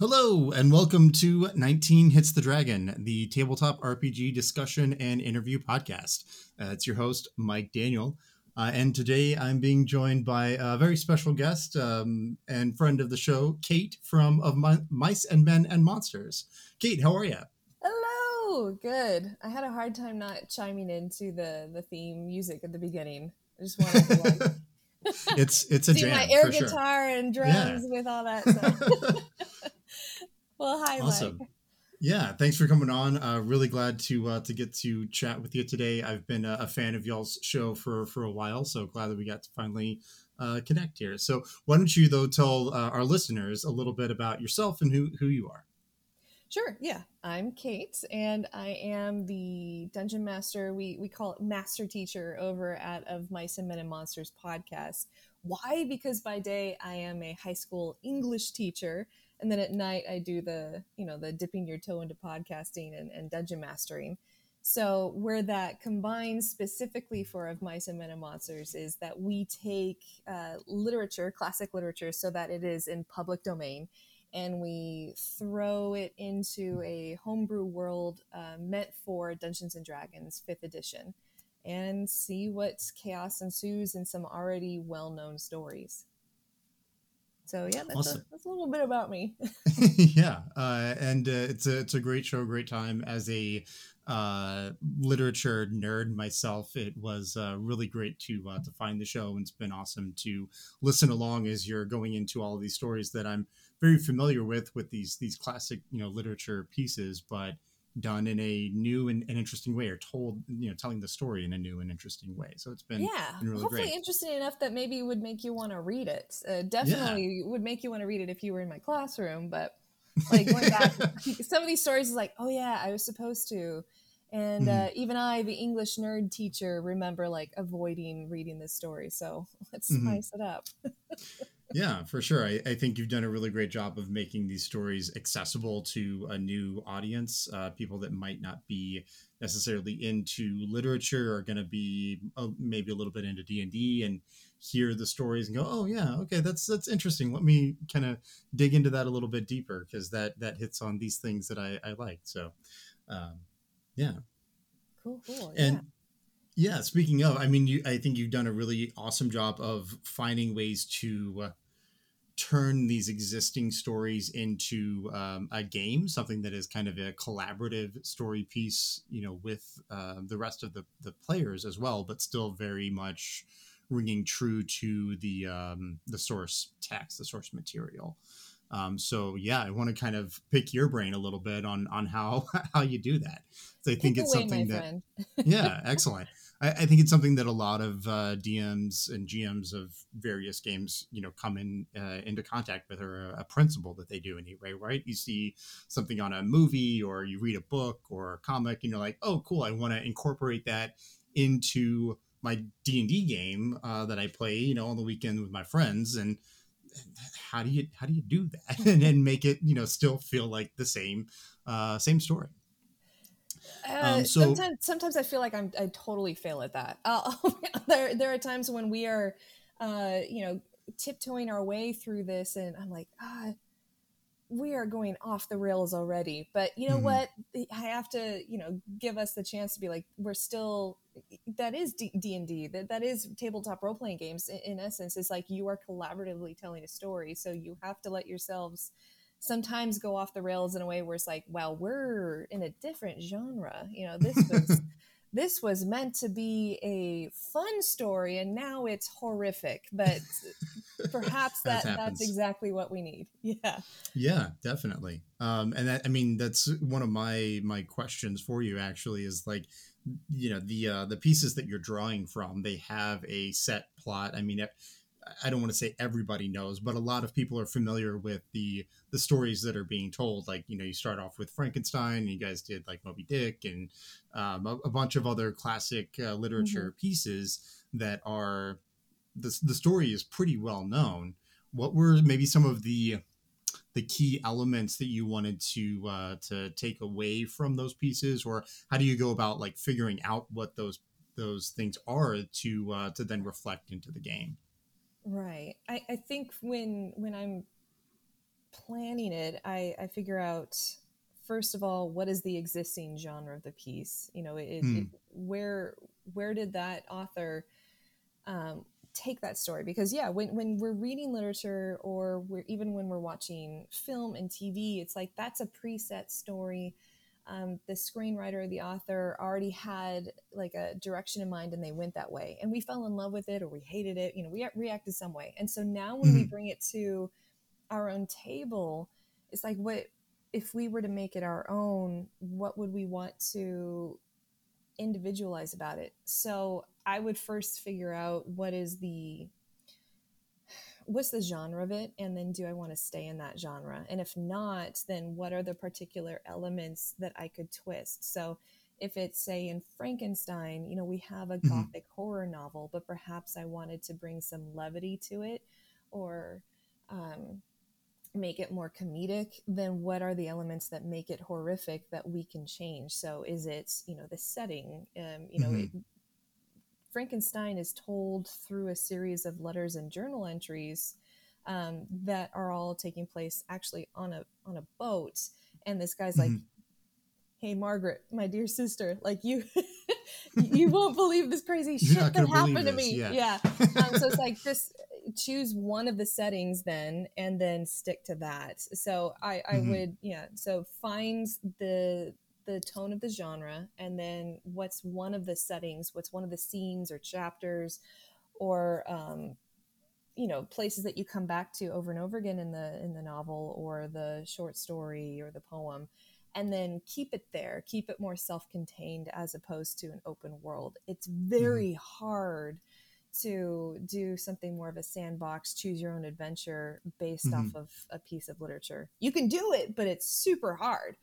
Hello, and welcome to 19 Hits the Dragon, the tabletop RPG discussion and interview podcast. Uh, it's your host, Mike Daniel. Uh, and today I'm being joined by a very special guest um, and friend of the show, Kate from Of Mi- Mice and Men and Monsters. Kate, how are you? Hello, good. I had a hard time not chiming into the the theme music at the beginning. I just wanted to like It's it's a see jam my air for sure. guitar and drums with all that stuff. well, hi, awesome. Mike. Yeah, thanks for coming on. Uh, really glad to uh, to get to chat with you today. I've been a, a fan of y'all's show for for a while, so glad that we got to finally uh, connect here. So, why don't you though tell uh, our listeners a little bit about yourself and who who you are? Sure, yeah. I'm Kate, and I am the dungeon master. We we call it master teacher over at Of Mice and Men and Monsters podcast. Why? Because by day I am a high school English teacher, and then at night I do the you know the dipping your toe into podcasting and, and dungeon mastering. So where that combines specifically for Of Mice and Men and Monsters is that we take uh, literature, classic literature, so that it is in public domain and we throw it into a homebrew world uh, meant for Dungeons and Dragons 5th edition and see what chaos ensues in some already well known stories. So, yeah, that's, Awesome. a, that's a little bit about me. yeah, uh, and uh, it's a it's a great show, great time. As a uh, literature nerd myself, it was uh, really great to uh, to find the show, and it's been awesome to listen along as you're going into all of these stories that I'm very familiar with with these these classic you know literature pieces, but done in a new and, and interesting way, or told you know telling the story in a new and interesting way. So it's been yeah, been really hopefully great. interesting enough that maybe would make you want to read it. Uh, definitely would make you want to read it if you were in my classroom, but like going back, some of these stories is like, oh yeah, I was supposed to. And Mhm. uh, even I, the English nerd teacher, remember like avoiding reading this story. So let's Mhm. spice it up. yeah for sure I, I think you've done a really great job of making these stories accessible to a new audience uh, people that might not be necessarily into literature are going to be uh, maybe a little bit into d&d and hear the stories and go oh yeah okay that's that's interesting let me kind of dig into that a little bit deeper because that that hits on these things that i i like so um, yeah Cool, cool. and yeah. Yeah, speaking of, I mean, you, I think you've done a really awesome job of finding ways to uh, turn these existing stories into um, a game, something that is kind of a collaborative story piece, you know, with uh, the rest of the, the players as well, but still very much ringing true to the um, the source text, the source material. Um, so yeah, I want to kind of pick your brain a little bit on on how how you do that. So I think Pick it's away, something that yeah, excellent. I, I think it's something that a lot of uh, DMs and GMs of various games, you know, come in uh, into contact with, or a, a principle that they do anyway, right? You see something on a movie, or you read a book or a comic, and you're like, "Oh, cool! I want to incorporate that into my D and D game uh, that I play, you know, on the weekend with my friends." And how do you how do you do that and, and make it, you know, still feel like the same uh, same story? Uh, Um, so- sometimes, sometimes I feel like I'm I totally fail at that. Uh, there, there are times when we are, uh, you know, tiptoeing our way through this, and I'm like, ah, we are going off the rails already. But you know Mhm. what? I have to, you know, give us the chance to be like, we're still. That is D and D. That that is tabletop role playing games. In, in essence, it's like you are collaboratively telling a story, so you have to let yourselves sometimes go off the rails in a way where it's like, wow, we're in a different genre. You know, this was this was meant to be a fun story, and now it's horrific. But perhaps That that that's exactly what we need. Yeah. Yeah, definitely. Um, and that, I mean, that's one of my my questions for you. Actually, is like, you know, the uh, the pieces that you're drawing from, they have a set plot. I mean, it, I don't want to say everybody knows, but a lot of people are familiar with the the stories that are being told. Like, you know, you start off with Frankenstein, and you guys did like Moby Dick, and um, a, a bunch of other classic uh, literature pieces that are the the story is pretty well known. What were maybe some of the the key elements that you wanted to uh, to take away from those pieces, or how do you go about like figuring out what those those things are to uh, to then reflect into the game? Right. I, I think when when I'm planning it, I, I figure out first of all what is the existing genre of the piece. You know, it, hmm. it, where where did that author um, take that story because yeah when, when we're reading literature or we're even when we're watching film and tv it's like that's a preset story um, the screenwriter or the author already had like a direction in mind and they went that way. And we fell in love with it or we hated it you know we reacted some way. And so now when mm-hmm. we bring it to our own table it's like what if we were to make it our own what would we want to individualize about it? So I would first figure out what is the what's the genre of it and then do I want to stay in that genre? And if not, then what are the particular elements that I could twist? So if it's say in Frankenstein, you know, we have a mm-hmm. gothic horror novel, but perhaps I wanted to bring some levity to it or um, make it more comedic, then what are the elements that make it horrific that we can change? So is it, you know, the setting? Um, you know, mm-hmm. it, Frankenstein is told through a series of letters and journal entries um, that are all taking place actually on a on a boat. And this guy's mm-hmm. like, "Hey, Margaret, my dear sister, like you." you won't believe this crazy shit that happened to me. Yeah. yeah. Um, so it's like just choose one of the settings then and then stick to that. So I, I mm-hmm. would, yeah. So find the the tone of the genre and then what's one of the settings what's one of the scenes or chapters or um, you know places that you come back to over and over again in the in the novel or the short story or the poem and then keep it there keep it more self-contained as opposed to an open world it's very mm-hmm. hard to do something more of a sandbox choose your own adventure based mm-hmm. off of a piece of literature you can do it but it's super hard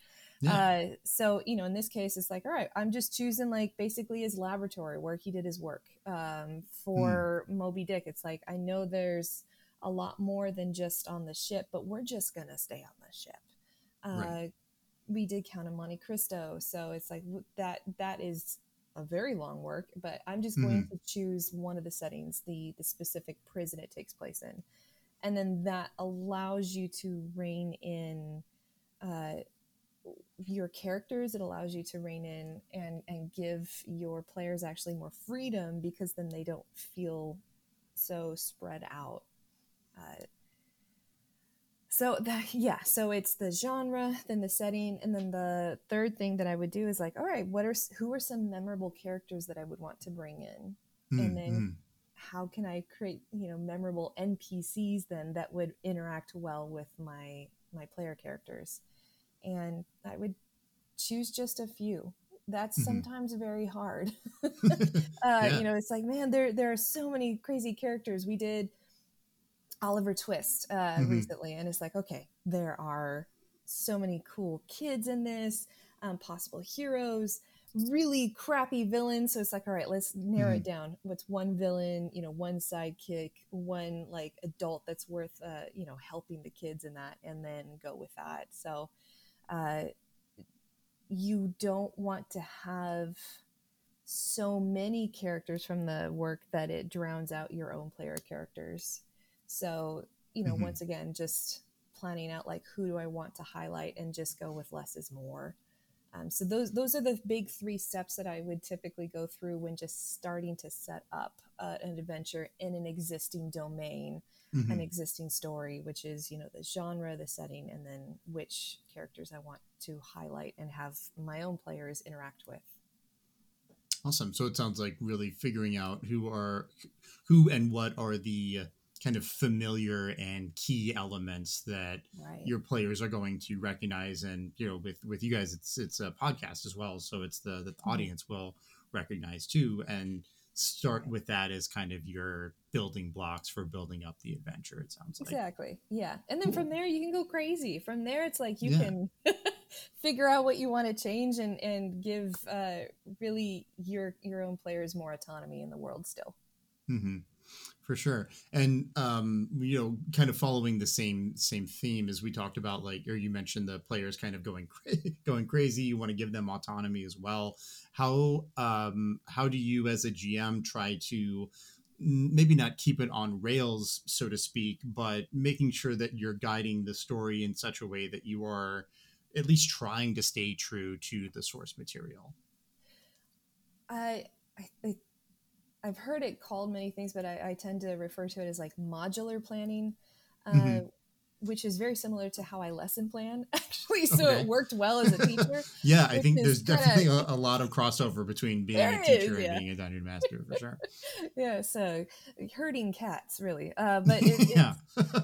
yeah. Uh, so you know, in this case, it's like, all right, I'm just choosing like basically his laboratory where he did his work. Um, for mm. Moby Dick, it's like I know there's a lot more than just on the ship, but we're just gonna stay on the ship. Uh, right. We did Count of Monte Cristo, so it's like that. That is a very long work, but I'm just going mm-hmm. to choose one of the settings, the the specific prison it takes place in, and then that allows you to rein in uh, your characters it allows you to rein in and and give your players actually more freedom because then they don't feel so spread out. Uh, so that yeah so it's the genre then the setting and then the third thing that i would do is like all right what are who are some memorable characters that i would want to bring in? Mm, and then mm. how can i create you know memorable npcs then that would interact well with my my player characters and I would choose just a few. That's mm-hmm. sometimes very hard. uh, yeah. You know, it's like, man, there there are so many crazy characters. We did Oliver Twist uh, mm-hmm. recently, and it's like, okay, there are so many cool kids in this, um, possible heroes, really crappy villains. So it's like, all right, let's narrow mm-hmm. it down. What's one villain? You know, one sidekick, one like adult that's worth, uh, you know, helping the kids in that, and then go with that. So uh, you don't want to have so many characters from the work that it drowns out your own player characters. So, you know, mm-hmm. once again, just planning out like who do I want to highlight and just go with less is more. Um, so those those are the big three steps that I would typically go through when just starting to set up uh, an adventure in an existing domain mm-hmm. an existing story, which is, you know, the genre, the setting, and then which characters I want to highlight and have my own players interact with. Awesome. So it sounds like really figuring out who are who and what are the kind of familiar and key elements that right. your players are going to recognize and you know with with you guys it's it's a podcast as well so it's the the mm-hmm. audience will recognize too and start with that as kind of your building blocks for building up the adventure it sounds like. Exactly yeah. And then from there you can go crazy. From there it's like you yeah. can figure out what you want to change and and give uh, really your your own players more autonomy in the world still. Mm-hmm. For sure. And um you know kind of following the same same theme as we talked about like or you mentioned the players kind of going going crazy you want to give them autonomy as well. How um how do you as a gm try to maybe not keep it on rails so to speak but making sure that you're guiding the story in such a way that you are at least trying to stay true to the source material? I i I've heard it called many things, but I, I, tend to refer to it as like modular planning, uh, mm-hmm which is very similar to how I lesson plan actually. So okay. it worked well as a teacher. yeah, I think there's definitely a, a, lot of crossover between being a teacher is, yeah. and being a dungeon master for sure. yeah, so herding cats really, uh, but it, yeah.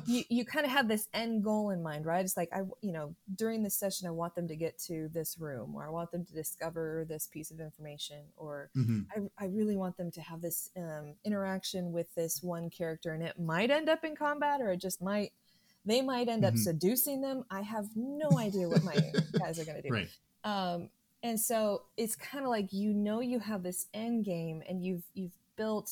you you kind of have this end goal in mind, right? It's like I you know during this session I want them to get to this room, or I want them to discover this piece of information, or mm-hmm. I I really want them to have this um, interaction with this one character, and it might end up in combat, or it just might they might end up mm-hmm. seducing them. I have no idea what my guys are going to do. Right. Um, and so it's kind of like you know you have this end game and you've you've built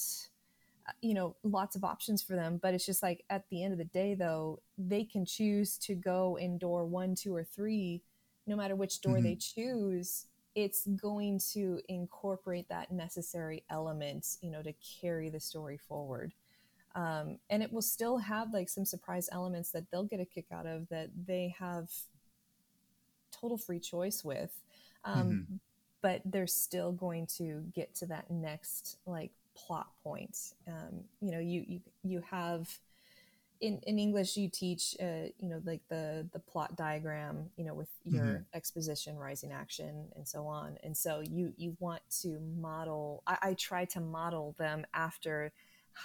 uh, you know lots of options for them but it's just like at the end of the day though they can choose to go in door one two or three no matter which door mm-hmm. they choose it's going to incorporate that necessary element you know to carry the story forward um, and it will still have like some surprise elements that they'll get a kick out of that they have total free choice with um, mm-hmm. but they're still going to get to that next like plot point um, you know you you you have in, in English you teach uh, you know like the the plot diagram you know with your mm-hmm. exposition rising action and so on and so you you want to model I, I try to model them after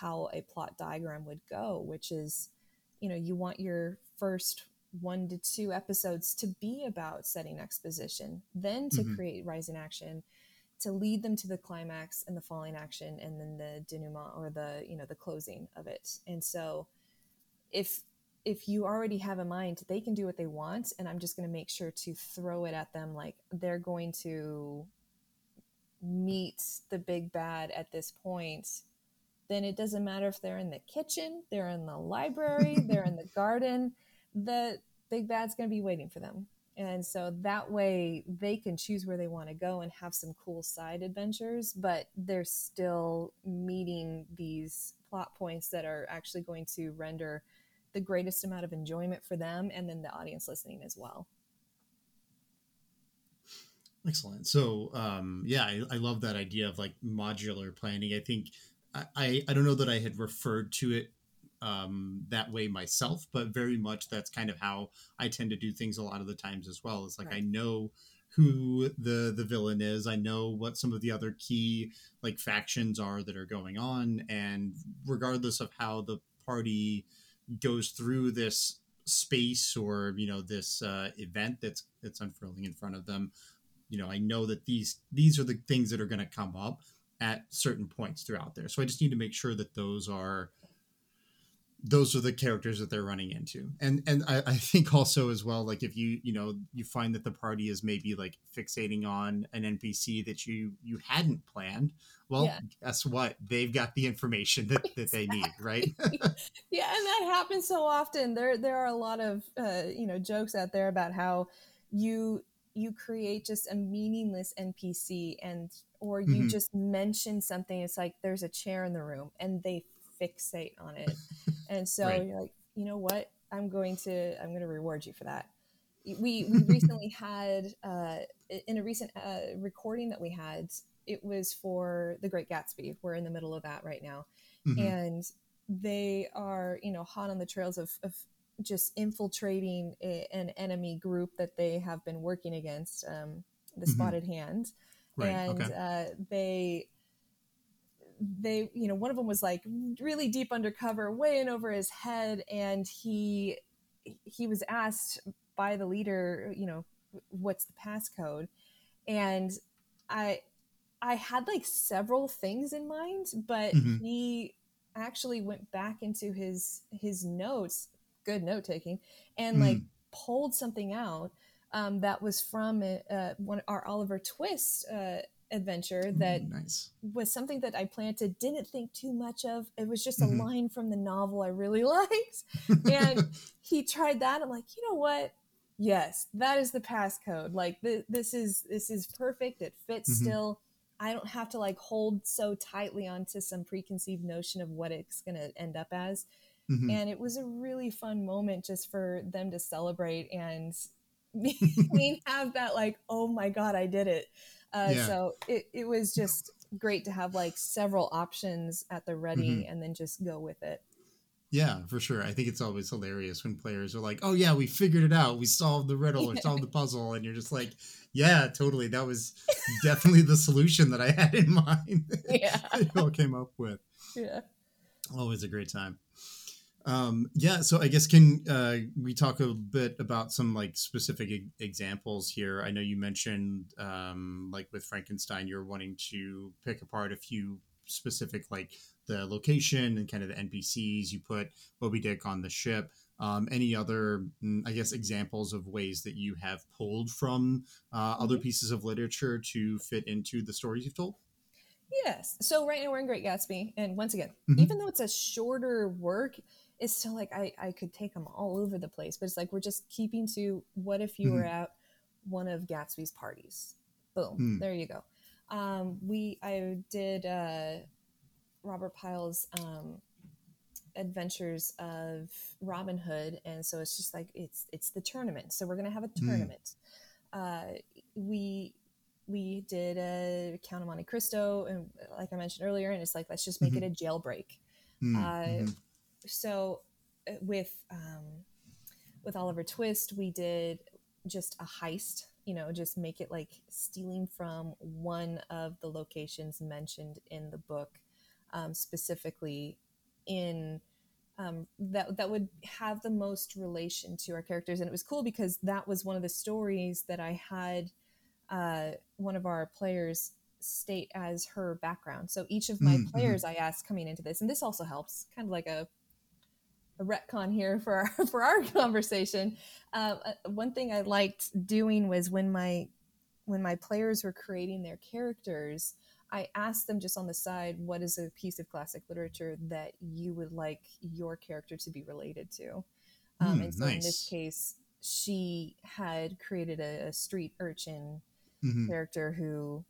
how a plot diagram would go, which is, you know, you want your first one to two episodes to be about setting exposition, then to mm-hmm. create rising action, to lead them to the climax and the falling action, and then the denouement or the you know the closing of it. And so, if if you already have a mind, they can do what they want, and I'm just going to make sure to throw it at them like they're going to meet the big bad at this point then it doesn't matter if they're in the kitchen, they're in the library, they're in the garden, the big bad's going to be waiting for them. And so that way they can choose where they want to go and have some cool side adventures, but they're still meeting these plot points that are actually going to render the greatest amount of enjoyment for them and then the audience listening as well. Excellent. So, um, yeah, I, I love that idea of like modular planning. I think I, I don't know that I had referred to it um, that way myself, but very much that's kind of how I tend to do things a lot of the times as well. It's like right. I know who the the villain is. I know what some of the other key like factions are that are going on, and regardless of how the party goes through this space or you know this uh, event that's that's unfurling in front of them, you know I know that these these are the things that are going to come up at certain points throughout there. So I just need to make sure that those are those are the characters that they're running into. And and I, I, think also as well like if you you know you find that the party is maybe like fixating on an npc that you you hadn't planned well yeah. guess what? They've got the information that, that they need right? Yeah and that happens so often. There there are a lot of uh, you know jokes out there about how you you create just a meaningless npc and or you mm-hmm. just mention something it's like there's a chair in the room and they fixate on it and so right. you're like you know what i'm going to i'm going to reward you for that we we recently had uh, in a recent uh, recording that we had it was for the great gatsby we're in the middle of that right now mm-hmm. and they are you know hot on the trails of, of just infiltrating a, an enemy group that they have been working against um, the mm-hmm. spotted hand right. and okay. uh, they they you know one of them was like really deep undercover way in over his head and he he was asked by the leader you know what's the passcode and i i had like several things in mind but mm-hmm. he actually went back into his his notes good note taking and mm-hmm. like pulled something out um, that was from uh, one our Oliver Twist uh, adventure that Ooh, nice. was something that I planted, didn't think too much of. It was just a line from the novel I really liked. And he tried that. I'm like, you know what? Yes, that is the passcode. Like th- this is this is perfect. It fits Mhm. still. I don't have to like hold so tightly onto some preconceived notion of what it's going to end up as. Mhm. And it was a really fun moment just for them to celebrate and me have that like, oh my god, I did it. Uh, Yeah. So it, it was just great to have like several options at the ready and then just go with it. Yeah, for sure. I think it's always hilarious when players are like, "Oh yeah, we figured it out. We solved the riddle or solved the puzzle," and you're just like, "Yeah, totally. That was definitely the solution that I had in mind." Yeah. you all came up with. Yeah. Always a great time. Um, yeah, so I guess can uh, we talk a bit about some like specific e- examples here? I know you mentioned um, like with Frankenstein, you're wanting to pick apart a few specific like the location and kind of the NPCs. You put Moby Dick on the ship. Um, any other, mm, I guess, examples of ways that you have pulled from uh, other Mhm. pieces of literature to fit into the stories you've told? Yes. So right now we're in Great Gatsby, and once again, Mhm. even though it's a shorter work, it's still like I I could take them all over the place. But it's like we're just keeping to what if you were at one of Gatsby's parties? Boom. Mm. There you go. Um, we I did uh, Robert Pyle's um, adventures of Robin Hood, and so it's just like it's it's the tournament. So we're gonna have a Mm. tournament. Uh, we we did a Count of Monte Cristo, and like I mentioned earlier, and it's like let's just make it a jailbreak. Mm, Uh, mhm. So uh, with um, with Oliver Twist, we did just a heist. You know, just make it like stealing from one of the locations mentioned in the book, um, specifically in um, that that would have the most relation to our characters. And it was cool because that was one of the stories that I had uh, one of our players state as her background. So each of my Mm, mhm. players I asked coming into this, and this also helps, kind of like a a retcon here for our for our conversation. Um, uh, one thing I liked doing was when my when my players were creating their characters, I asked them just on the side, what is a piece of classic literature that you would like your character to be related to? Um, Hmm, and so in this case, she had created a, a street urchin Mhm. character who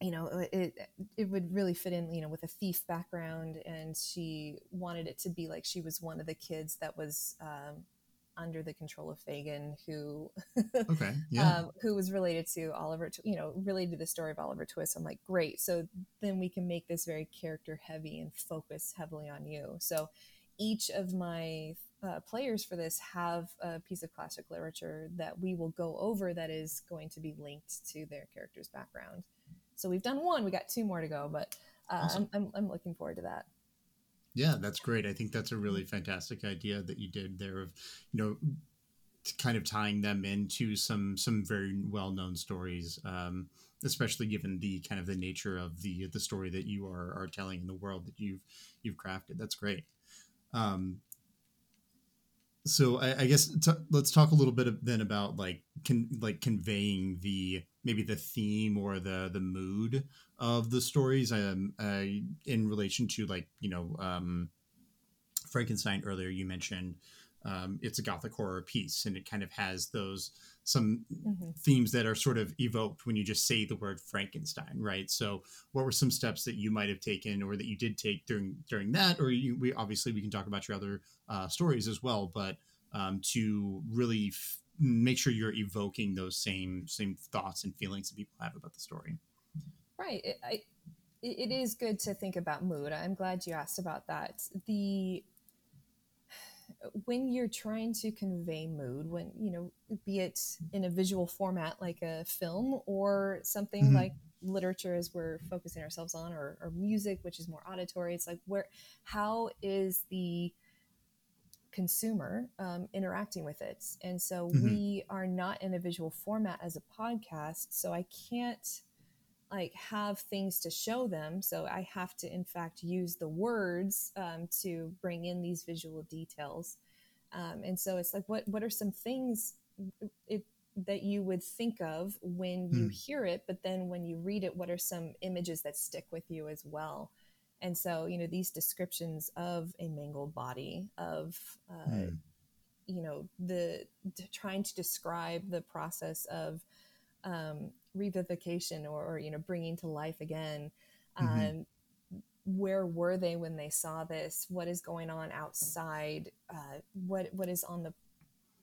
you know it it would really fit in you know with a thief background and she wanted it to be like she was one of the kids that was um, under the control of Fagin who Okay. Yeah. um, who was related to Oliver you know related to the story of Oliver Twist I'm like great so then we can make this very character heavy and focus heavily on you so each of my uh, players for this have a piece of classic literature that we will go over that is going to be linked to their character's background. So we've done one, we got two more to go, but uh, Awesome. I'm, I'm, I'm looking forward to that. Yeah, that's great. I think that's a really fantastic idea that you did there of, you know, kind of tying them into some some very well known stories, um, especially given the kind of the nature of the the story that you are are telling in the world that you've you've crafted. That's great. Um, so I, I guess t- let's talk a little bit of- then about like can like conveying the maybe the theme or the the mood of the stories um uh, in relation to like you know um Frankenstein earlier you mentioned um it's a gothic horror piece and it kind of has those some Mhm. themes that are sort of evoked when you just say the word Frankenstein right so what were some steps that you might have taken or that you did take during during that or you we obviously we can talk about your other uh, stories as well but um, to really f- make sure you're evoking those same same thoughts and feelings that people have about the story Right. It, I, it is good to think about mood. I'm glad you asked about that. The when you're trying to convey mood, when you know, be it in a visual format like a film or something Mhm. like literature, as we're focusing ourselves on, or, or music, which is more auditory. It's like where, how is the consumer um, interacting with it? And so Mhm. we are not in a visual format as a podcast, so I can't like have things to show them so i have to in fact use the words um, to bring in these visual details um, and so it's like what what are some things it that you would think of when you Mm. hear it but then when you read it what are some images that stick with you as well and so you know these descriptions of a mangled body of uh, Mm. you know the trying to describe the process of um, revivification or, or you know bringing to life again um, Mhm. where were they when they saw this what is going on outside uh, what what is on the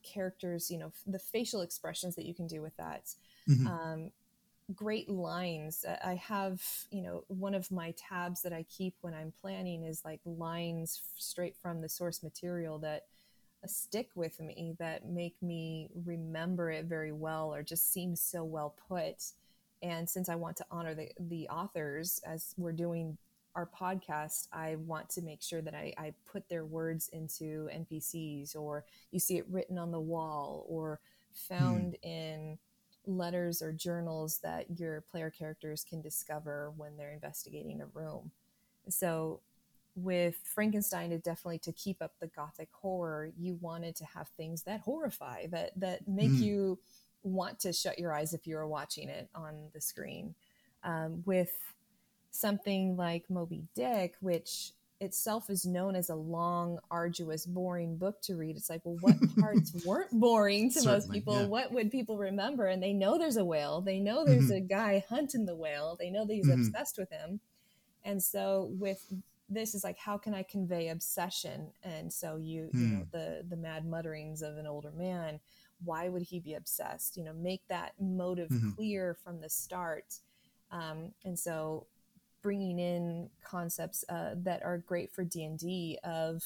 characters you know the facial expressions that you can do with that Mhm. um, great lines. I have you know one of my tabs that i keep when i'm planning is like lines straight from the source material that uh, stick with me that make me remember it very well or just seem so well put. And since i want to honor the, the authors as we're doing our podcast i want to make sure that I, I put their words into npcs or you see it written on the wall or found in letters or journals that your player characters can discover when they're investigating a room. So with Frankenstein to definitely to keep up the gothic horror, you wanted to have things that horrify, that that make Mm. you want to shut your eyes if you are watching it on the screen. Um, with something like Moby Dick, which itself is known as a long, arduous, boring book to read. It's like, well, what parts weren't boring to most people? yeah. What would people remember? And they know there's a whale. They know there's Mhm. a guy hunting the whale. They know that he's Mhm. obsessed with him. And so with this is like, how can I convey obsession? And so you, you know, Hmm. the the mad mutterings of an older man. Why would he be obsessed? You know, make that motive Mhm. clear from the start. Um, and so bringing in concepts uh, that are great for d&d of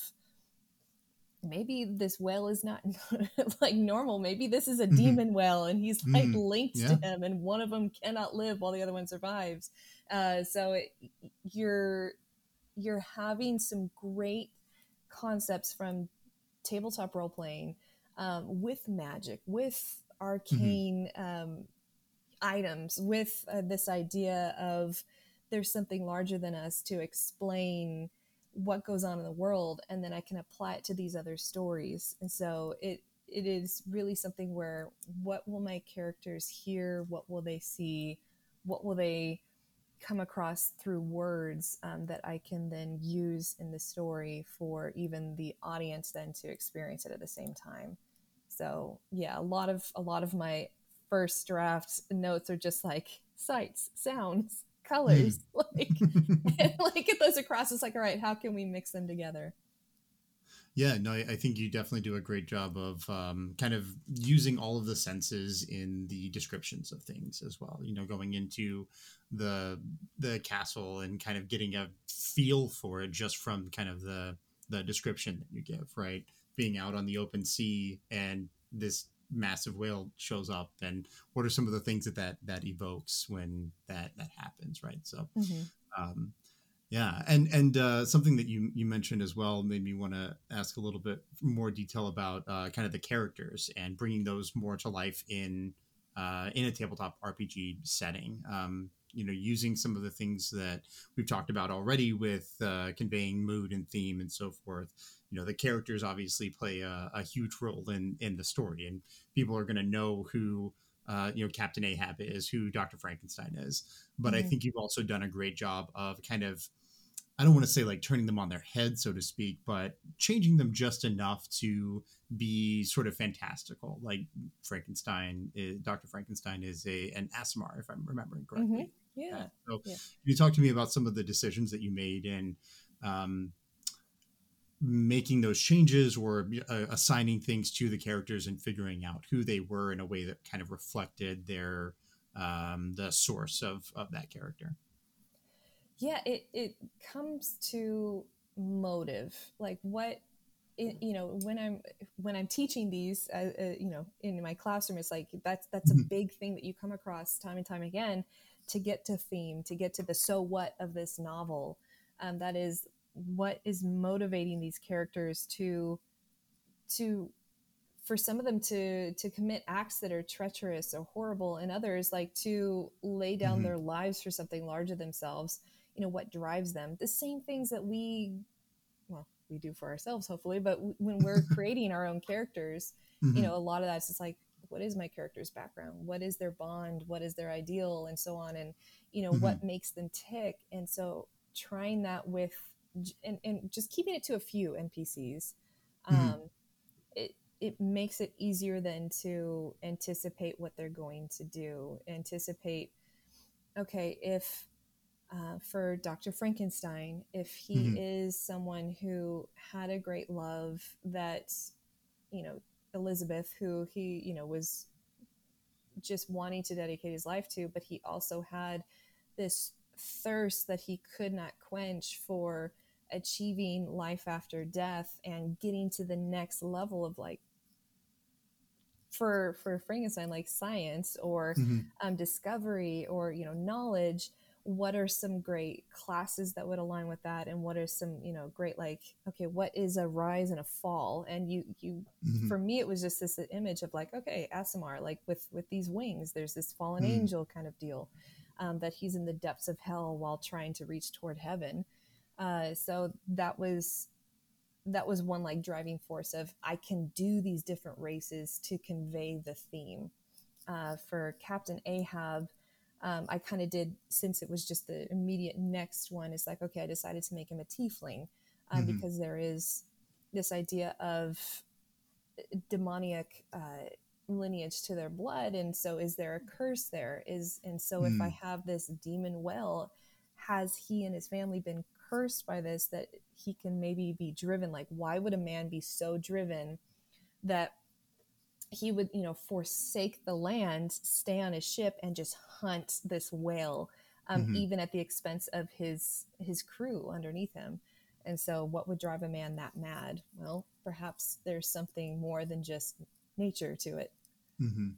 maybe this whale is not like normal maybe this is a Mhm. demon whale and he's like Mm, linked yeah. to him and one of them cannot live while the other one survives uh, so it, you're you're having some great concepts from tabletop role playing um, with magic with arcane um, items with uh, this idea of there's something larger than us to explain what goes on in the world and then i can apply it to these other stories. And so it it is really something where what will my characters hear? What will they see? What will they come across through words um, that i can then use in the story for even the audience then to experience it at the same time? So yeah a lot of a lot of my first draft notes are just like sights sounds colors like like get those across it's like all right how can we mix them together Yeah, no, I I think you definitely do a great job of um, kind of using all of the senses in the descriptions of things as well. You know, going into the the castle and kind of getting a feel for it just from kind of the the description that you give, right? Being out on the open sea and this massive whale shows up, and what are some of the things that that, that evokes when that that happens, right? So um, yeah, and and uh, something that you you mentioned as well made me want to ask a little bit more detail about uh, kind of the characters and bringing those more to life in uh, in a tabletop RPG setting. Um, you know, using some of the things that we've talked about already with uh, conveying mood and theme and so forth. You know, the characters obviously play a, a huge role in in the story, and people are going to know who uh, you know Captain Ahab is, who Doctor Frankenstein is. But I Mhm. think you've also done a great job of kind of I don't want to say like turning them on their head, so to speak, but changing them just enough to be sort of fantastical. Like Frankenstein, is, Dr. Frankenstein is a an Aasimar, if I'm remembering correctly. Yeah So Yeah. you talk to me about some of the decisions that you made in um, making those changes or uh, assigning things to the characters and figuring out who they were in a way that kind of reflected their um, the source of, of that character. yeah it it comes to motive like what it, you know when i'm when i'm teaching these uh, uh, you know in my classroom it's like that's that's a Mhm. big thing that you come across time and time again to get to theme to get to the so what of this novel um, that is what is motivating these characters to to for some of them to to commit acts that are treacherous or horrible and others like to lay down Mhm. their lives for something larger themselves you know what drives them the same things that we well we do for ourselves hopefully but when we're creating our own characters Mhm. you know a lot of that's just like what is my character's background what is their bond what is their ideal and so on and you know mm-hmm. what makes them tick and so trying that with and, and just keeping it to a few npcs mm-hmm. um, it it makes it easier then to anticipate what they're going to do anticipate okay if uh, for Dr. Frankenstein, if he mm-hmm. is someone who had a great love that, you know, Elizabeth, who he, you know, was just wanting to dedicate his life to, but he also had this thirst that he could not quench for achieving life after death and getting to the next level of like for for Frankenstein like science or mm-hmm. um, discovery or you know knowledge what are some great classes that would align with that and what are some you know great like okay what is a rise and a fall and you you mm-hmm. for me it was just this image of like okay Aasimar like with with these wings there's this fallen mm-hmm. angel kind of deal um, that he's in the depths of hell while trying to reach toward heaven uh, so that was that was one like driving force of i can do these different races to convey the theme uh, for captain ahab um, I kind of did since it was just the immediate next one. It's like, okay, I decided to make him a tiefling um, mm-hmm. because there is this idea of uh, demoniac uh, lineage to their blood, and so is there a curse there? Is and so mm. if I mm. have this demon well, has he and his family been cursed by this that he can maybe be driven? Like, why would a man be so driven that he would, you know, forsake the land, stay on his ship, and just hunt this whale, um, mm-hmm. even at the expense of his his crew underneath him. And so, what would drive a man that mad? Well, perhaps there's something more than just nature to it. Mm-hmm.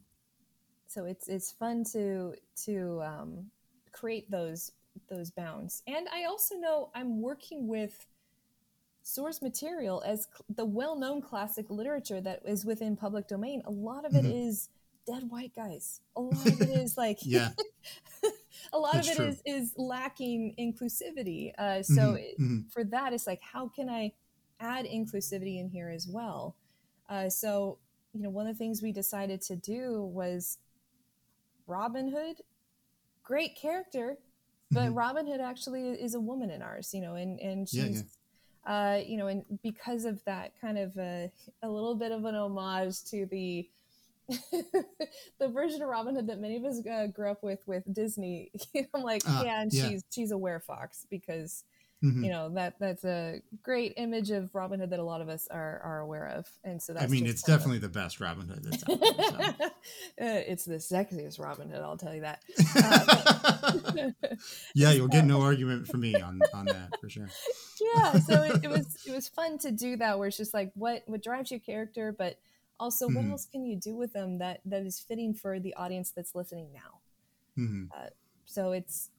So it's it's fun to to um, create those those bounds. And I also know I'm working with source material as cl- the well-known classic literature that is within public domain a lot of it mm-hmm. is dead white guys a lot of it is like yeah a lot That's of it is is lacking inclusivity uh, so mm-hmm. It, mm-hmm. for that it's like how can i add inclusivity in here as well uh, so you know one of the things we decided to do was robin hood great character but mm-hmm. robin hood actually is a woman in ours you know and and she's yeah, yeah uh, you know, and because of that kind of a, a little bit of an homage to the the version of Robin Hood that many of us uh, grew up with with Disney, I'm like, uh, yeah, and yeah. she's she's a werefox because mm-hmm. you know that that's a great image of Robin Hood that a lot of us are are aware of, and so that's. I mean, it's definitely of... the best Robin Hood that's out there. So. uh, it's the sexiest Robin Hood, I'll tell you that. Uh, yeah, you'll get no argument from me on on that for sure. yeah, so it, it was it was fun to do that, where it's just like what what drives your character, but also mm-hmm. what else can you do with them that that is fitting for the audience that's listening now. Mm-hmm. Uh, so it's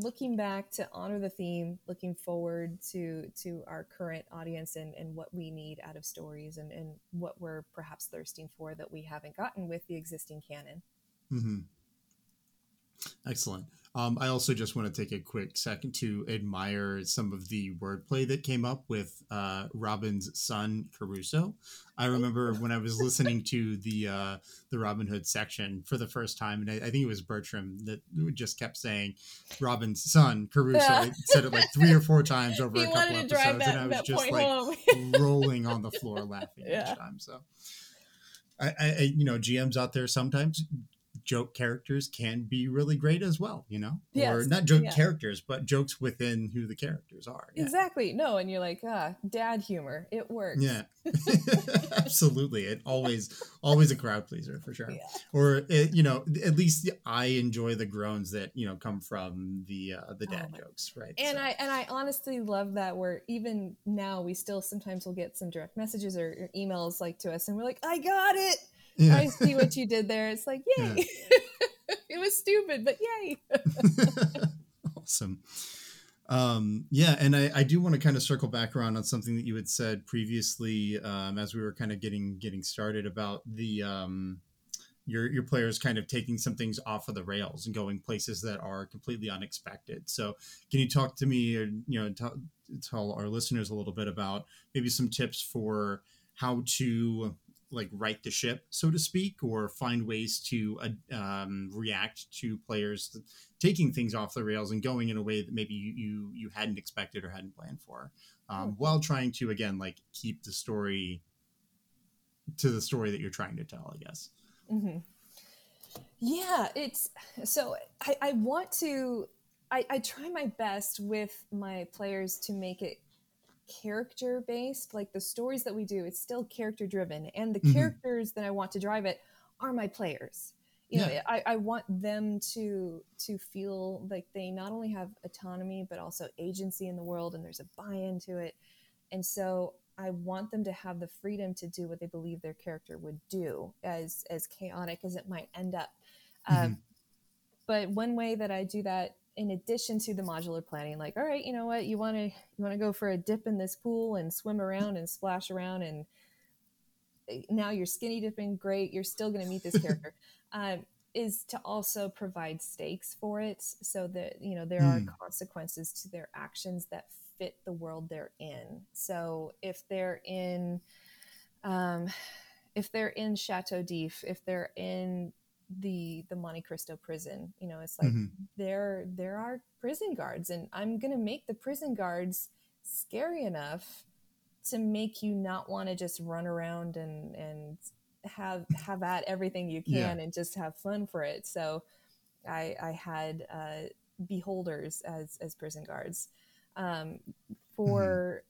looking back to honor the theme, looking forward to to our current audience and, and what we need out of stories and, and what we're perhaps thirsting for that we haven't gotten with the existing canon. Mm-hmm. Excellent. Um, I also just want to take a quick second to admire some of the wordplay that came up with uh, Robin's son Caruso. I remember when I was listening to the uh, the Robin Hood section for the first time, and I, I, think it was Bertram that just kept saying Robin's son Caruso. Yeah. said it like three or four times over he a couple episodes, that, and I was just like rolling on the floor laughing yeah. each time. So. I, I, you know, GMs out there sometimes joke characters can be really great as well, you know? Yes. Or not joke yeah. characters, but jokes within who the characters are. Yeah. Exactly. No, and you're like, ah, dad humor. It works. Yeah. Absolutely. It always always a crowd pleaser for sure. Yeah. Or it, you know, at least I enjoy the groans that, you know, come from the uh the dad oh jokes, right? And so. I and I honestly love that where even now we still sometimes will get some direct messages or, or emails like to us and we're like, I got it yeah. I see what you did there. It's like, yay. Yeah. it was stupid, but yay. awesome. Um, yeah, and I, I do want to kind of circle back around on something that you had said previously um, as we were kind of getting getting started about the um, your your players kind of taking some things off of the rails and going places that are completely unexpected. So, can you talk to me, or you know, tell, tell our listeners a little bit about maybe some tips for how to like right the ship, so to speak, or find ways to uh, um, react to players taking things off the rails and going in a way that maybe you you, you hadn't expected or hadn't planned for, um, oh. while trying to again like keep the story to the story that you're trying to tell. I guess. Mm-hmm. Yeah, it's so I, I want to. I, I try my best with my players to make it character based like the stories that we do it's still character driven and the mm-hmm. characters that i want to drive it are my players you yeah. know I, I want them to to feel like they not only have autonomy but also agency in the world and there's a buy-in to it and so i want them to have the freedom to do what they believe their character would do as as chaotic as it might end up mm-hmm. um, but one way that i do that in addition to the modular planning like all right you know what you want to you want to go for a dip in this pool and swim around and splash around and eh, now you're skinny dipping great you're still going to meet this character um, is to also provide stakes for it so that you know there mm. are hmm. consequences to their actions that fit the world they're in so if they're in um, if they're in chateau d'if if they're in the the Monte Cristo prison. You know, it's like mm-hmm. there there are prison guards, and I'm gonna make the prison guards scary enough to make you not want to just run around and and have have at everything you can yeah. and just have fun for it. So I I had uh, beholders as as prison guards um, for.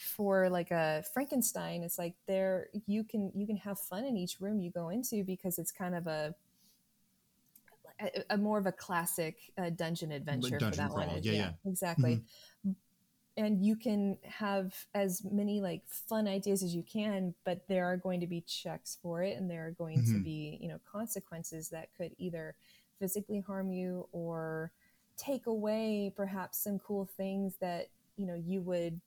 For like a Frankenstein, it's like there you can you can have fun in each room you go into because it's kind of a a, a more of a classic uh, dungeon adventure dungeon for that crawl. one. Yeah, yeah, exactly. Mm-hmm. And you can have as many like fun ideas as you can, but there are going to be checks for it, and there are going mm-hmm. to be you know consequences that could either physically harm you or take away perhaps some cool things that you know you would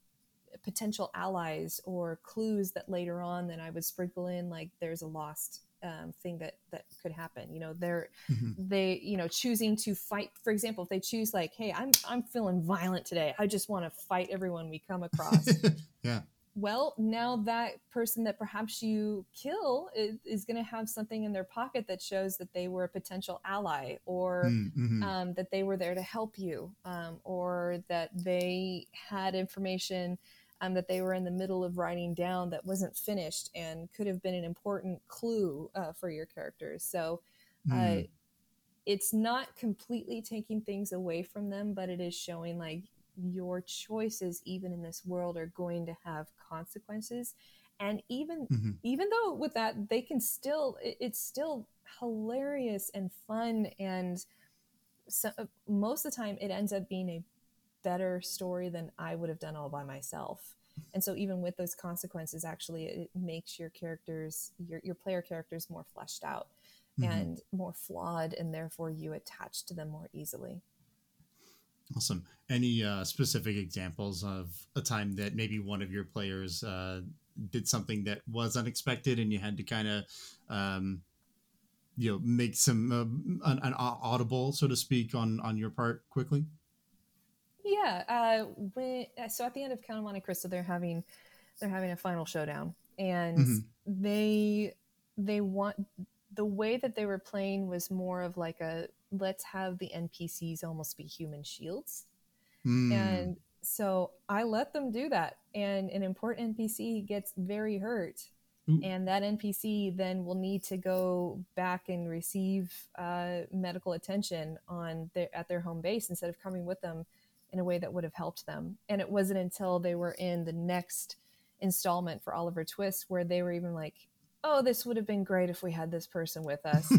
potential allies or clues that later on then I would sprinkle in like there's a lost um, thing that that could happen. You know, they're mm-hmm. they you know choosing to fight. For example, if they choose like, hey, I'm I'm feeling violent today. I just want to fight everyone we come across. yeah. Well, now that person that perhaps you kill is, is going to have something in their pocket that shows that they were a potential ally, or mm-hmm. um, that they were there to help you, um, or that they had information um, that they were in the middle of writing down that wasn't finished and could have been an important clue uh, for your characters. So uh, mm. it's not completely taking things away from them, but it is showing like your choices, even in this world, are going to have consequences. And even mm-hmm. even though with that they can still, it, it's still hilarious and fun and so, most of the time it ends up being a better story than I would have done all by myself. And so even with those consequences, actually it makes your characters, your, your player characters more fleshed out mm-hmm. and more flawed, and therefore you attach to them more easily. Awesome. Any uh, specific examples of a time that maybe one of your players uh, did something that was unexpected and you had to kind of, um, you know, make some uh, an, an audible, so to speak, on on your part quickly? Yeah. Uh, when, uh, so at the end of Count of Monte Cristo, they're having they're having a final showdown, and mm-hmm. they they want the way that they were playing was more of like a let's have the NPCs almost be human shields, mm. and so I let them do that, and an important NPC gets very hurt. Ooh. And that NPC then will need to go back and receive uh, medical attention on their at their home base instead of coming with them in a way that would have helped them. And it wasn't until they were in the next installment for Oliver Twist where they were even like, oh, this would have been great if we had this person with us.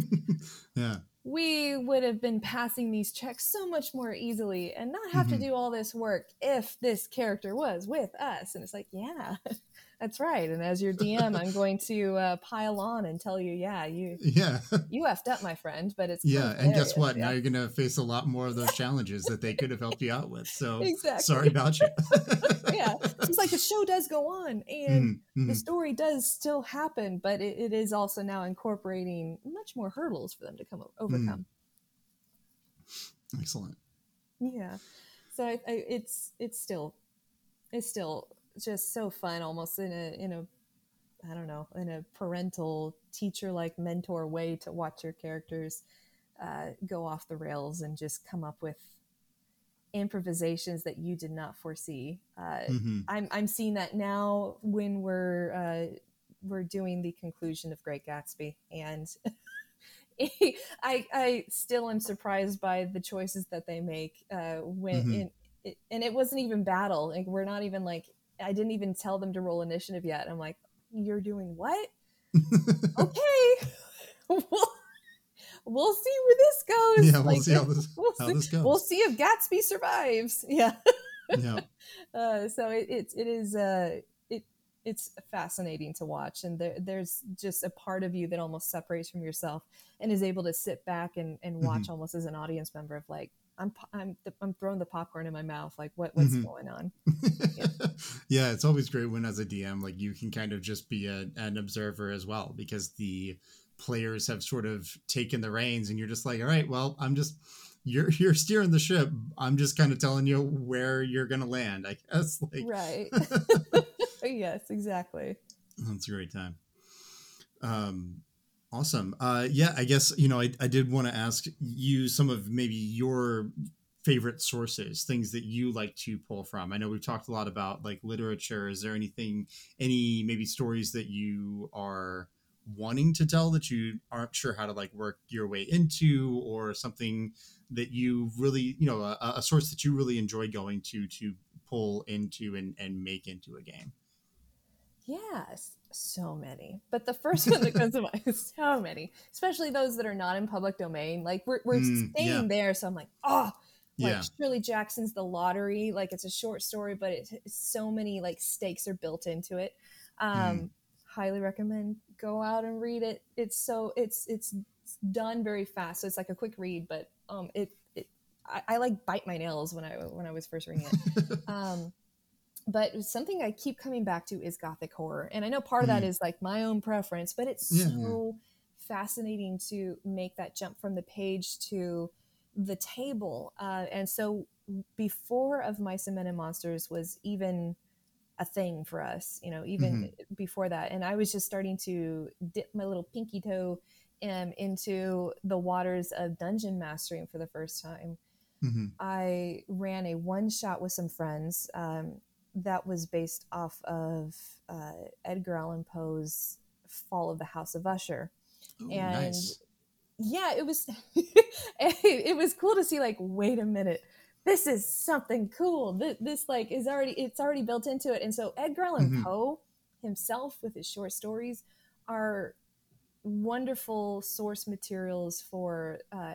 yeah. We would have been passing these checks so much more easily and not have mm-hmm. to do all this work if this character was with us. And it's like, yeah, that's right. And as your DM, I'm going to uh, pile on and tell you, yeah, you, yeah, you effed up, my friend. But it's yeah. And guess what? Yeah. Now you're going to face a lot more of those challenges that they could have helped you out with. So exactly. sorry about you. yeah, it's like the show does go on, and mm-hmm. the story does still happen, but it, it is also now incorporating much more hurdles for them to come overcome. Mm. Excellent. Yeah. So I, I, it's it's still it's still just so fun almost in a in a I don't know, in a parental teacher like mentor way to watch your characters uh, go off the rails and just come up with improvisations that you did not foresee. Uh, Mhm. I'm I'm seeing that now when we're uh, we're doing the conclusion of Great Gatsby, and I I still am surprised by the choices that they make uh, when Mhm. in, it, and it wasn't even battle. Like we're not even like I didn't even tell them to roll initiative yet. I'm like, you're doing what? Okay. we'll, we'll see where this goes. Yeah, we'll Like, see how this we'll how see- this goes. We'll see if Gatsby survives. Yeah. yeah. Uh, so it, it, it is uh, it it's fascinating to watch, and there, there's just a part of you that almost separates from yourself and is able to sit back and, and watch Mm-hmm. almost as an audience member of like I'm I'm I'm throwing the popcorn in my mouth like what what's Mhm. going on. yeah, it's always great when as a DM, like you can kind of just be a, an observer as well because the players have sort of taken the reins and you're just like, all right, well, I'm just you're you're steering the ship. I'm just kind of telling you where you're gonna land. I guess like Right. yes, exactly. That's a great time. Um, awesome. Uh, yeah, I guess you know I, I did want to ask you some of maybe your favorite sources, things that you like to pull from. I know we've talked a lot about like literature. Is there anything, any maybe stories that you are wanting to tell that you aren't sure how to like work your way into, or something that you really, you know, a, a source that you really enjoy going to to pull into and and make into a game? Yes, so many. But the first one that comes to mind is so many, especially those that are not in public domain. Like we're, we're Mm, staying yeah. there. So I'm like, oh, like Yeah. Shirley Jackson's The Lottery. Like it's a short story, but it, so many like stakes are built into it. Um, Mm. Highly recommend go out and read it. It's so it's it's done very fast. So it's like a quick read, but um, it it I, I like bite my nails when I when I was first reading it um, but something I keep coming back to is gothic horror, and I know part of that Mm. is like my own preference, but it's Yeah, so fascinating to make that jump from the page to the table. Uh, and so before of Mice and Monsters was even a thing for us, you know, even before that, and I was just starting to dip my little pinky toe um, into the waters of dungeon mastering for the first time. Mhm. I ran a one shot with some friends um, that was based off of uh, Edgar Allan Poe's Fall of the House of Usher. Ooh, And nice. Yeah, it was it was cool to see like wait a minute. This is something cool. This, this like is already it's already built into it. And so Edgar Allan Mhm. Poe himself with his short stories are wonderful source materials for uh,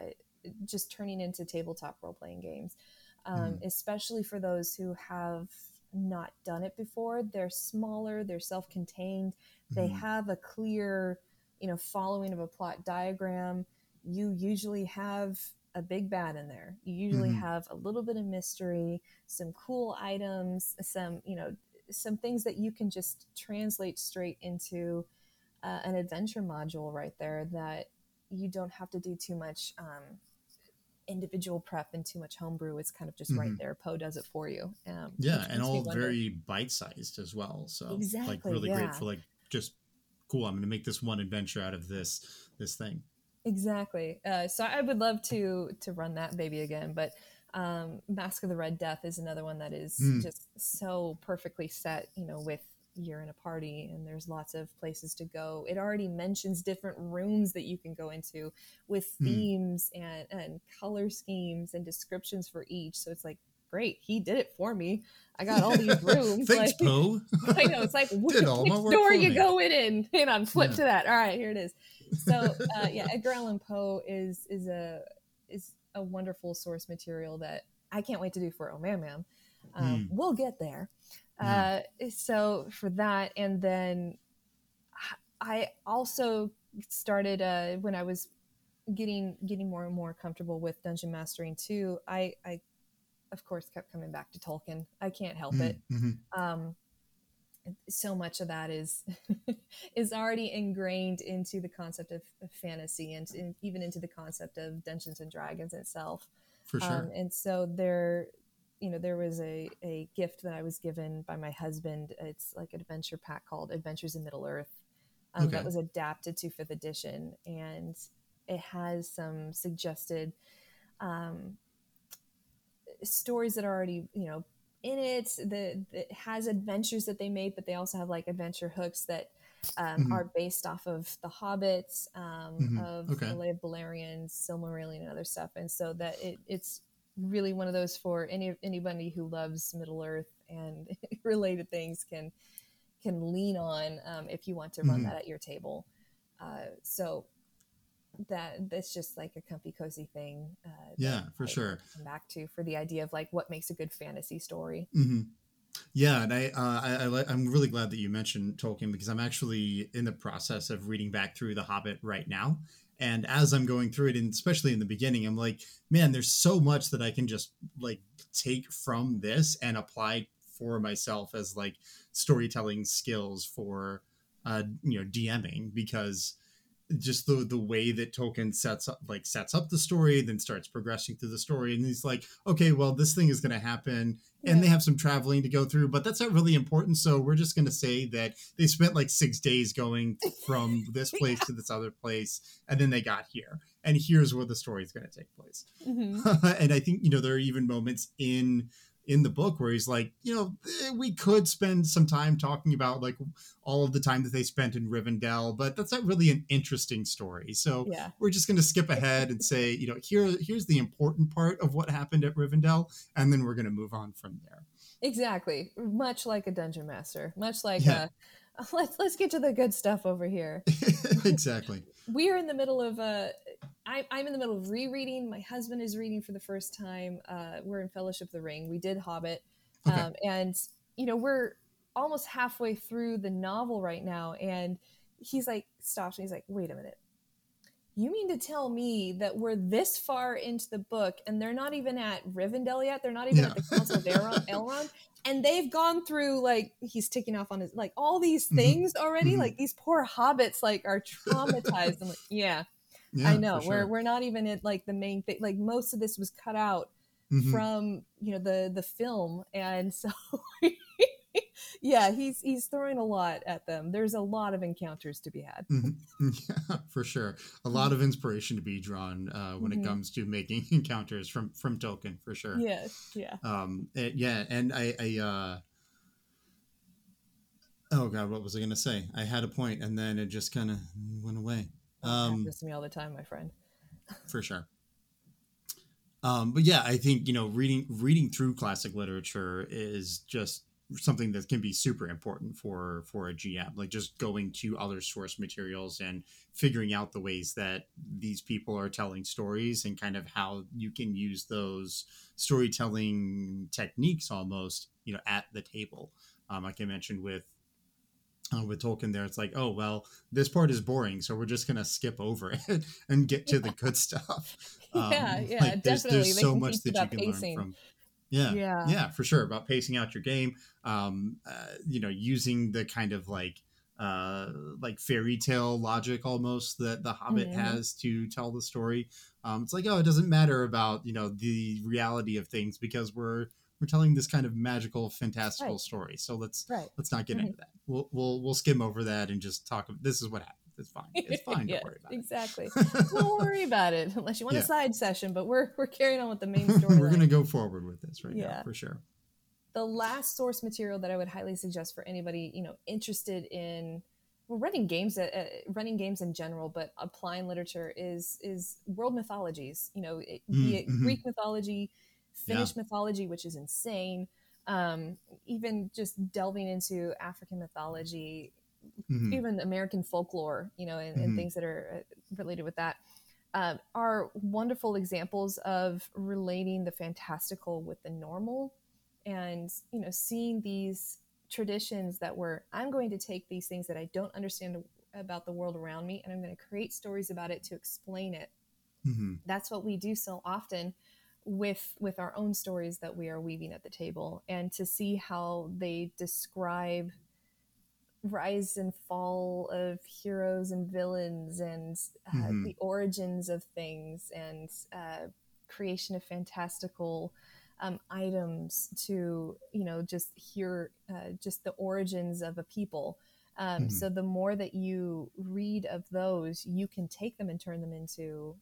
just turning into tabletop role playing games, um, especially for those who have not done it before. They're smaller, they're self contained, they Mhm. have a clear, you know, following of a plot diagram. You usually have a big bad in there. You usually Mhm. have a little bit of mystery, some cool items, some, you know, some things that you can just translate straight into uh, an adventure module right there that you don't have to do too much um, individual prep and too much homebrew. It's kind of just right Mhm. there. Poe does it for you. Um, yeah and all very bite-sized as well so like Exactly, really yeah. great for like just cool i'm gonna make this one adventure out of this this thing Exactly. Uh, so I would love to to run that baby again, but um, Mask of the Red Death is another one that is Mm. just so perfectly set. You know, with you're in a party and there's lots of places to go. It already mentions different rooms that you can go into with Mm. themes and and color schemes and descriptions for each. So it's like great, he did it for me. I got all these rooms. thanks like, poe I know it's like which, which door you me. going in, and on flip Yeah. to that. All right, here it is. So uh, yeah, Edgar Allan Poe is is a is a wonderful source material that I can't wait to do for Oh Man Man. Um, We'll get there. Uh, so for that, and then I also started uh, when I was getting getting more and more comfortable with dungeon mastering too. I I of course kept coming back to Tolkien. I can't help it Mhm. um, so much of that is is already ingrained into the concept of, of fantasy and, and even into the concept of Dungeons and Dragons itself. for sure Um, and so there, you know, there was a, a gift that I was given by my husband. It's like an adventure pack called Adventures in Middle Earth um, Okay. that was adapted to fifth edition. And it has some suggested um, stories that are already, you know, in it that, that has adventures that they made, but they also have like adventure hooks that um, Mhm. are based off of The Hobbits, um, Mhm. of Okay. The Lay of Beleriand, Silmarillion, and other stuff. And so that it, it's really one of those for any anybody who loves Middle Earth and related things can can lean on um, if you want to run Mhm. that at your table. Uh, so that that's just like a comfy cozy thing. Uh, Yeah, for I sure. Come back to for the idea of like what makes a good fantasy story. hmm Yeah, and I, uh, I, I I'm really glad that you mentioned Tolkien because I'm actually in the process of reading back through The Hobbit right now. And as I'm going through it, and especially in the beginning, I'm like, man, there's so much that I can just like take from this and apply for myself as like storytelling skills for, uh, you know, DMing because just the the way that Tolkien sets up like sets up the story, then starts progressing through the story, and he's like, okay, well, this thing is going to happen, and they have some traveling to go through, but that's not really important. So we're just going to say that they spent like six days going from this place to this other place, and then they got here, and here's where the story is going to take place. Mhm. and I think you know there are even moments in in the book where he's like, you know, eh, we could spend some time talking about like all of the time that they spent in Rivendell, but that's not really an interesting story. So yeah. we're just going to skip ahead and say, you know, here here's the important part of what happened at Rivendell, and then we're going to move on from there. Exactly. Much like a dungeon master. Much like Yeah. uh let's let's get to the good stuff over here. exactly. We're in the middle of uh I, I'm in the middle of rereading. My husband is reading for the first time. Uh, we're in Fellowship of the Ring. We did Hobbit, Okay. um, and you know we're almost halfway through the novel right now. And he's like stops and he's like, "Wait a minute, you mean to tell me that we're this far into the book and they're not even at Rivendell yet? They're not even Yeah. at the Council of Elrond, Elrond, and they've gone through like he's ticking off on his like all these Mhm. things already. Mhm. Like these poor hobbits like are traumatized. I'm like, yeah, Yeah, I know. We're we're not even at like the main thing. Like most of this was cut out Mhm. from you know the the film, and so yeah, he's he's throwing a lot at them. There's a lot of encounters to be had. Mhm. Yeah, for sure. A lot of inspiration to be drawn uh, when Mhm. it comes to making encounters from from Tolkien, for sure. Yeah, yeah. Um, eh, yeah, and I, I, uh, oh god, what was I gonna say? I had a point, and then it just kind of went away. Um, happens to me all the time, my friend. for sure. Um, but yeah, I think you know reading reading through classic literature is just something that can be super important for for a GM. Like just going to other source materials and figuring out the ways that these people are telling stories and kind of how you can use those storytelling techniques almost you know at the table. Um, like I mentioned with uh, with Tolkien there, it's like, oh well, this part is boring, so we're just gonna skip over it and get to the good stuff. Um, Yeah, yeah, like, there's, definitely. There's They so much that you can pacing. learn from. Yeah, Yeah. yeah, for sure. About pacing out your game, um, uh, you know, using the kind of like uh like fairy tale logic almost that the hobbit Mhm. has to tell the story um it's like oh it doesn't matter about you know the reality of things because we're we're telling this kind of magical fantastical Right. story so let's Right. let's not get Mhm. into that we'll we'll we'll skim over that and just talk this is what happened it's fine it's fine yeah, don't worry about exactly. Don't worry about it unless you want Yeah. a side session, but we're we're carrying on with the main story. we're gonna go forward with this right now for sure the last source material that I would highly suggest for anybody you know interested in well, running games, uh, uh, running games in general, but applying literature is is world mythologies. You know, it, be it Mm, mhm. Greek mythology, Finnish mythology, which is insane. Um, even just delving into African mythology, Mhm. even American folklore, you know, and, and Mhm. things that are uh, related with that, um, are wonderful examples of relating the fantastical with the normal, and you know, seeing these traditions that were I'm going to take these things that I don't understand about the world around me, and I'm going to create stories about it to explain it. Mhm. That's what we do so often with with our own stories that we are weaving at the table and to see how they describe rise and fall of heroes and villains and uh, Mhm. the origins of things and uh, creation of fantastical um, items to you know just hear uh, just the origins of a people um, mm-hmm. so the more that you read of those you can take them and turn them into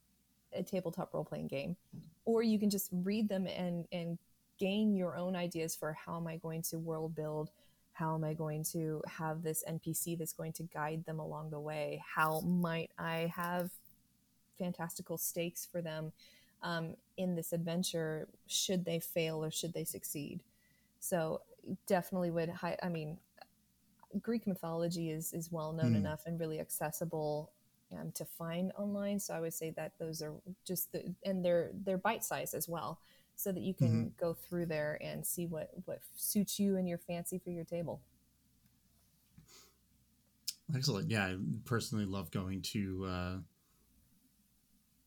a tabletop role-playing game or you can just read them and and gain your own ideas for how am i going to world build? How am i going to have this npc that's going to guide them along the way? How might i have fantastical stakes for them um, in this adventure should they fail or should they succeed? So definitely would hi- i mean greek mythology is is well known mm. enough and really accessible um, to find online so i would say that those are just the and they're they're bite size as well so that you can mm-hmm. go through there and see what what suits you and your fancy for your table excellent yeah i personally love going to uh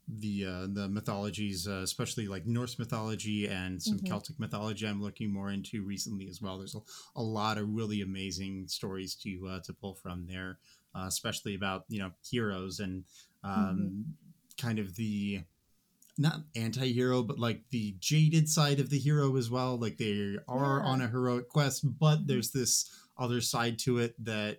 the uh, the mythologies, uh, especially like Norse mythology and some mm-hmm. Celtic mythology. I'm looking more into recently as well. There's a, a lot of really amazing stories to uh, to pull from there, uh, especially about you know heroes and um, mm-hmm. kind of the not anti-hero but like the jaded side of the hero as well like they are yeah. on a heroic quest but there's this other side to it that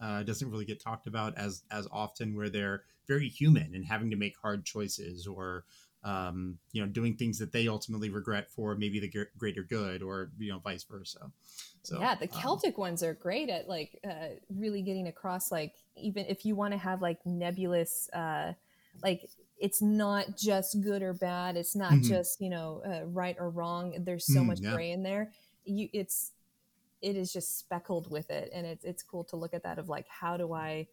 uh, doesn't really get talked about as as often where they're very human and having to make hard choices or um, you know doing things that they ultimately regret for maybe the greater good or you know vice versa so yeah the um, celtic um, ones are great at like uh, really getting across like even if you want to have like nebulous uh, like it's not just good or bad it's not mm-hmm. just you know uh, right or wrong there's so mm, much yeah. gray in there you it's it is just speckled with it and it's it's cool to look at that of like how do i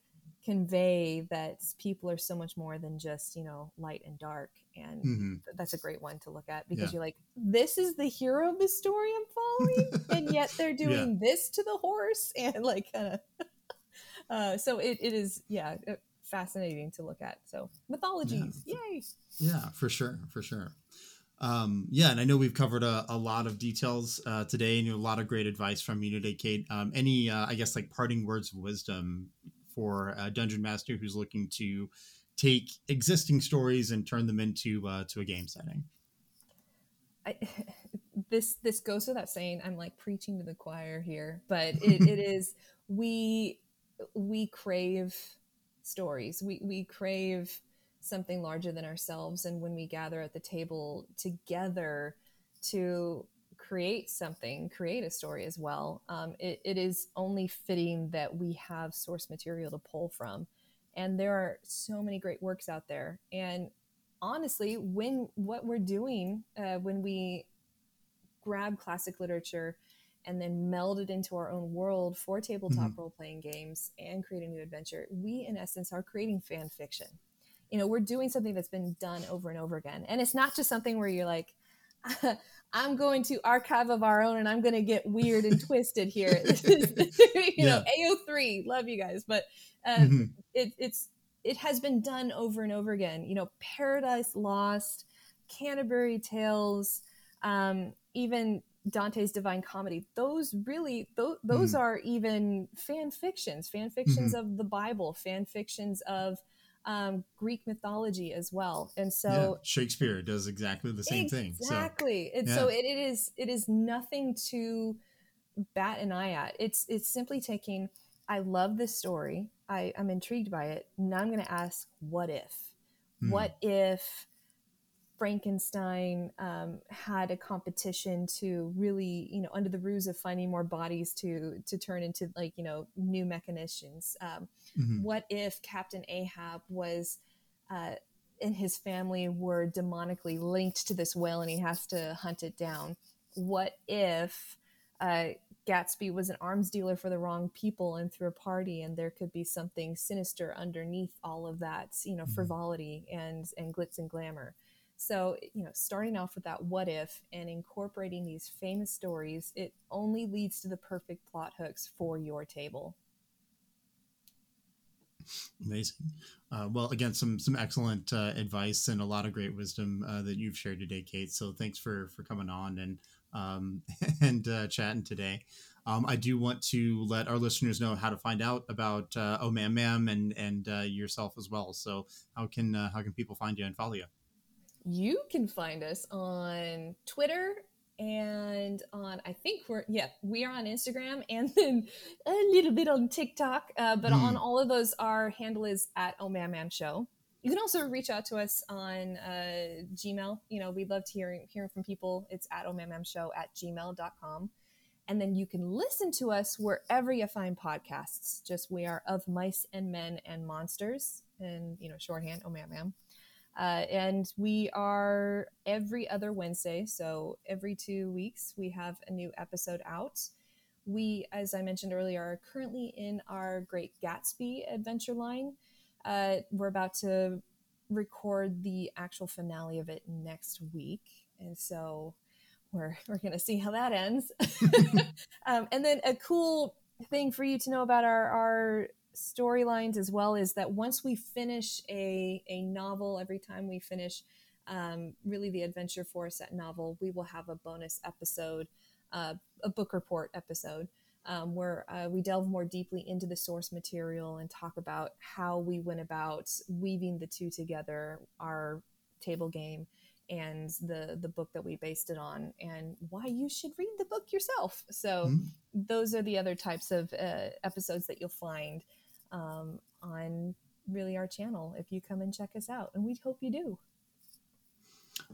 convey that people are so much more than just you know light and dark and mm-hmm. that's a great one to look at because yeah. you're like this is the hero of the story i'm following and yet they're doing yeah. this to the horse and like kind of uh, so it, it is yeah uh, fascinating to look at so mythologies yeah. yay yeah for sure for sure um, yeah, and I know we've covered a, a lot of details uh, today, and you know, a lot of great advice from you today, Kate. Um, any, uh, I guess, like parting words of wisdom for a dungeon master who's looking to take existing stories and turn them into uh, to a game setting. I, this this goes without saying. I'm like preaching to the choir here, but it, it is we we crave stories. We we crave something larger than ourselves, and when we gather at the table together to create something, create a story as well, um, it, it is only fitting that we have source material to pull from. And there are so many great works out there. And honestly, when what we're doing, uh, when we grab classic literature and then meld it into our own world for tabletop mm-hmm. role playing games and create a new adventure, we in essence are creating fan fiction. You know, we're doing something that's been done over and over again. And it's not just something where you're like, I'm going to archive of our own and I'm going to get weird and twisted here. you yeah. know, AO3, love you guys, but uh, mm-hmm. it, it's it has been done over and over again. You know, Paradise Lost, Canterbury Tales, um, even Dante's Divine Comedy. Those really, those, those mm. are even fan fictions, fan fictions mm-hmm. of the Bible, fan fictions of um, Greek mythology as well. And so yeah, Shakespeare does exactly the same exactly. thing. Exactly. So, and yeah. so it, it is it is nothing to bat an eye at. It's it's simply taking I love this story. I, I'm intrigued by it. Now I'm gonna ask what if? Hmm. What if Frankenstein um, had a competition to really, you know, under the ruse of finding more bodies to to turn into like you know new mechanicians. Um, mm-hmm. What if Captain Ahab was uh, and his family were demonically linked to this whale and he has to hunt it down? What if uh, Gatsby was an arms dealer for the wrong people and threw a party, and there could be something sinister underneath all of that, you know, mm-hmm. frivolity and and glitz and glamour. So, you know, starting off with that what if and incorporating these famous stories, it only leads to the perfect plot hooks for your table. Amazing. Uh, well, again, some some excellent uh, advice and a lot of great wisdom uh, that you've shared today, Kate. So thanks for for coming on and um, and uh, chatting today. Um, I do want to let our listeners know how to find out about uh, Oh Man Ma'am and and uh, yourself as well. So how can how can people find you and follow you? You can find us on Twitter and on I think we're yeah we are on Instagram and then a little bit on TikTok. Uh, but mm. on all of those, our handle is at Oh Man Man Show. You can also reach out to us on uh, Gmail. You know, we'd love to hear hearing from people. It's at Show at gmail.com. And then you can listen to us wherever you find podcasts. Just we are of mice and men and monsters, and you know, shorthand, oh man, man. Uh, and we are every other Wednesday. So every two weeks, we have a new episode out. We, as I mentioned earlier, are currently in our Great Gatsby adventure line. Uh, we're about to record the actual finale of it next week. And so we're, we're going to see how that ends. um, and then a cool thing for you to know about our, our storylines as well is that once we finish a, a novel, every time we finish um, really the adventure for a set novel, we will have a bonus episode, uh, a book report episode. Um, where uh, we delve more deeply into the source material and talk about how we went about weaving the two together, our table game and the the book that we based it on, and why you should read the book yourself. So mm-hmm. those are the other types of uh, episodes that you'll find um, on really our channel if you come and check us out. And we hope you do.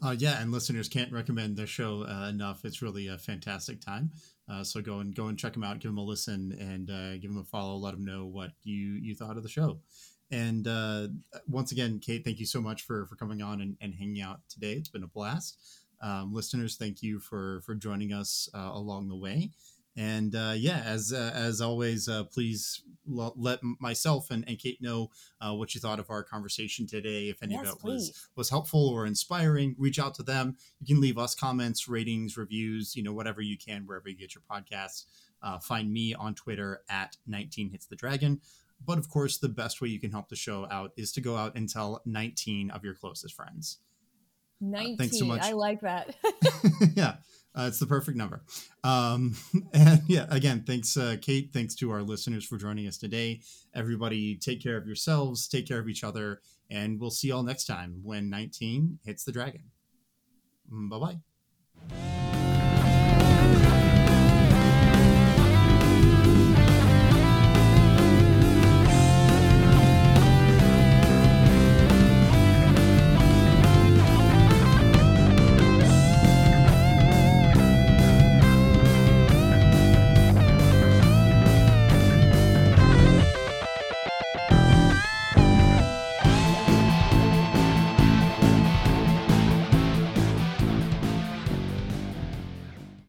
Uh, yeah, and listeners can't recommend the show uh, enough. It's really a fantastic time. Uh, so go and go and check them out, give them a listen, and uh, give them a follow. Let them know what you you thought of the show. And uh, once again, Kate, thank you so much for for coming on and, and hanging out today. It's been a blast. Um, listeners, thank you for for joining us uh, along the way. And uh, yeah, as uh, as always, uh, please l- let myself and, and Kate know uh, what you thought of our conversation today. If any yes, of it please. was was helpful or inspiring, reach out to them. You can leave us comments, ratings, reviews, you know, whatever you can wherever you get your podcasts. Uh, find me on Twitter at 19 hits the dragon. But of course, the best way you can help the show out is to go out and tell 19 of your closest friends. 19. Uh, thanks so much. I like that. yeah. Uh, it's the perfect number. Um, and yeah, again, thanks, uh, Kate. Thanks to our listeners for joining us today. Everybody, take care of yourselves, take care of each other, and we'll see y'all next time when 19 hits the dragon. Bye bye.